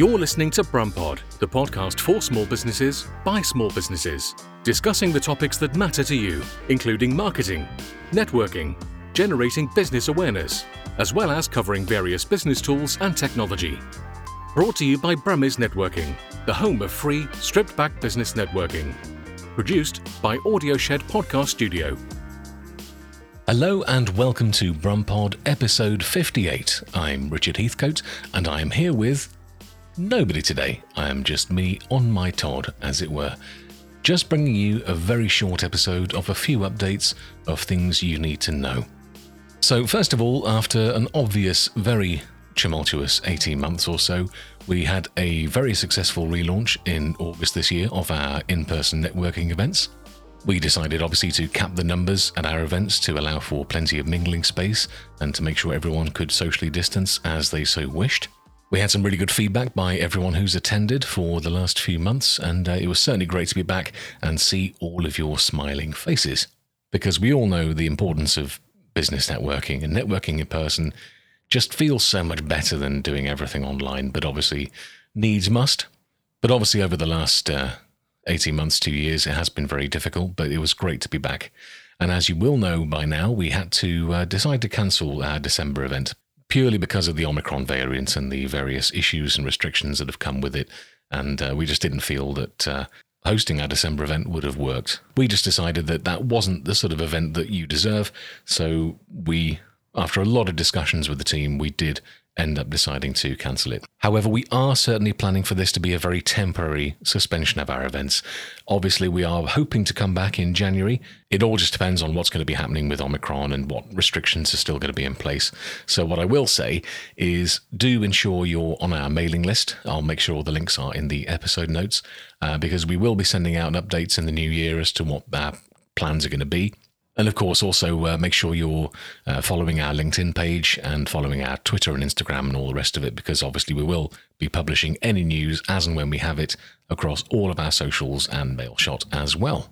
You're listening to Brumpod, the podcast for small businesses by small businesses, discussing the topics that matter to you, including marketing, networking, generating business awareness, as well as covering various business tools and technology. Brought to you by Brummies Networking, the home of free, stripped back business networking. Produced by Audio Shed Podcast Studio. Hello and welcome to Brumpod episode 58. I'm Richard Heathcote and I am here with nobody today. I am just me on my Todd, as it were. Just bringing you a very short episode of a few updates of things you need to know. So, first of all, after an obvious, very tumultuous 18 months or so, we had a very successful relaunch in August this year of our in person networking events. We decided obviously to cap the numbers at our events to allow for plenty of mingling space and to make sure everyone could socially distance as they so wished. We had some really good feedback by everyone who's attended for the last few months, and uh, it was certainly great to be back and see all of your smiling faces. Because we all know the importance of business networking, and networking in person just feels so much better than doing everything online, but obviously needs must. But obviously, over the last uh, 18 months, two years, it has been very difficult, but it was great to be back. And as you will know by now, we had to uh, decide to cancel our December event purely because of the Omicron variant and the various issues and restrictions that have come with it. And uh, we just didn't feel that uh, hosting our December event would have worked. We just decided that that wasn't the sort of event that you deserve. So we, after a lot of discussions with the team, we did end up deciding to cancel it. However, we are certainly planning for this to be a very temporary suspension of our events. Obviously, we are hoping to come back in January. It all just depends on what's going to be happening with Omicron and what restrictions are still going to be in place. So, what I will say is do ensure you're on our mailing list. I'll make sure all the links are in the episode notes uh, because we will be sending out updates in the new year as to what our plans are going to be. And of course, also uh, make sure you're uh, following our LinkedIn page and following our Twitter and Instagram and all the rest of it, because obviously we will be publishing any news as and when we have it across all of our socials and MailShot as well.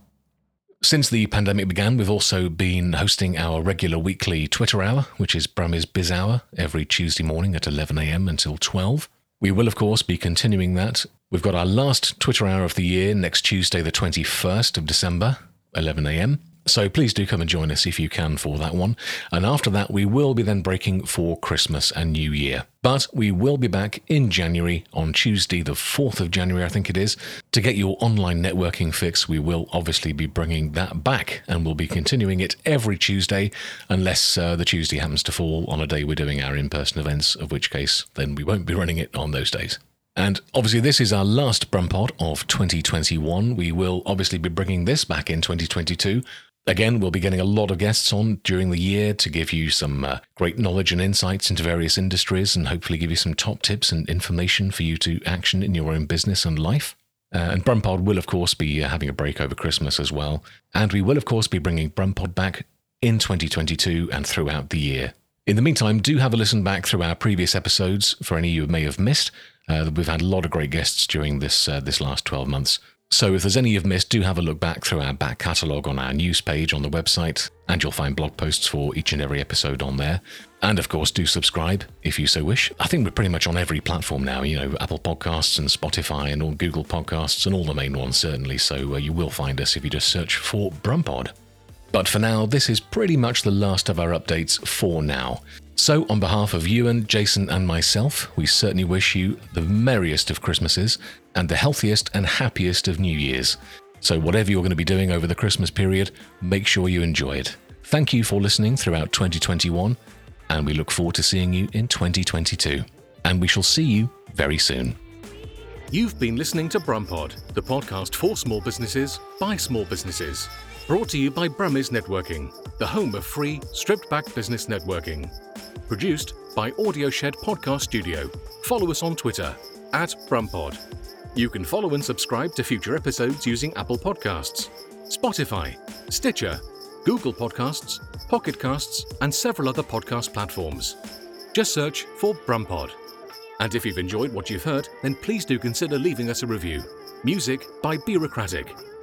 Since the pandemic began, we've also been hosting our regular weekly Twitter hour, which is Brummies Biz Hour, every Tuesday morning at 11am until 12. We will, of course, be continuing that. We've got our last Twitter hour of the year next Tuesday, the 21st of December, 11am. So please do come and join us if you can for that one. And after that, we will be then breaking for Christmas and New Year. But we will be back in January on Tuesday, the 4th of January, I think it is. To get your online networking fix, we will obviously be bringing that back and we'll be continuing it every Tuesday, unless uh, the Tuesday happens to fall on a day we're doing our in person events, of which case then we won't be running it on those days. And obviously, this is our last Brumpod of 2021. We will obviously be bringing this back in 2022 Again, we'll be getting a lot of guests on during the year to give you some uh, great knowledge and insights into various industries and hopefully give you some top tips and information for you to action in your own business and life. Uh, and Brumpod will, of course, be uh, having a break over Christmas as well. And we will, of course, be bringing Brumpod back in 2022 and throughout the year. In the meantime, do have a listen back through our previous episodes for any you may have missed. Uh, we've had a lot of great guests during this uh, this last 12 months. So if there's any you've missed, do have a look back through our back catalogue on our news page on the website, and you'll find blog posts for each and every episode on there. And of course, do subscribe if you so wish. I think we're pretty much on every platform now, you know, Apple Podcasts and Spotify and all Google Podcasts and all the main ones, certainly. So uh, you will find us if you just search for Brumpod. But for now, this is pretty much the last of our updates for now. So, on behalf of Ewan, Jason, and myself, we certainly wish you the merriest of Christmases and the healthiest and happiest of New Years. So, whatever you're going to be doing over the Christmas period, make sure you enjoy it. Thank you for listening throughout 2021, and we look forward to seeing you in 2022. And we shall see you very soon. You've been listening to Brumpod, the podcast for small businesses by small businesses. Brought to you by Brummies Networking, the home of free, stripped back business networking. Produced by Audio Shed Podcast Studio. Follow us on Twitter at Brumpod. You can follow and subscribe to future episodes using Apple Podcasts, Spotify, Stitcher, Google Podcasts, Pocket Casts, and several other podcast platforms. Just search for Brumpod. And if you've enjoyed what you've heard, then please do consider leaving us a review. Music by Bureaucratic.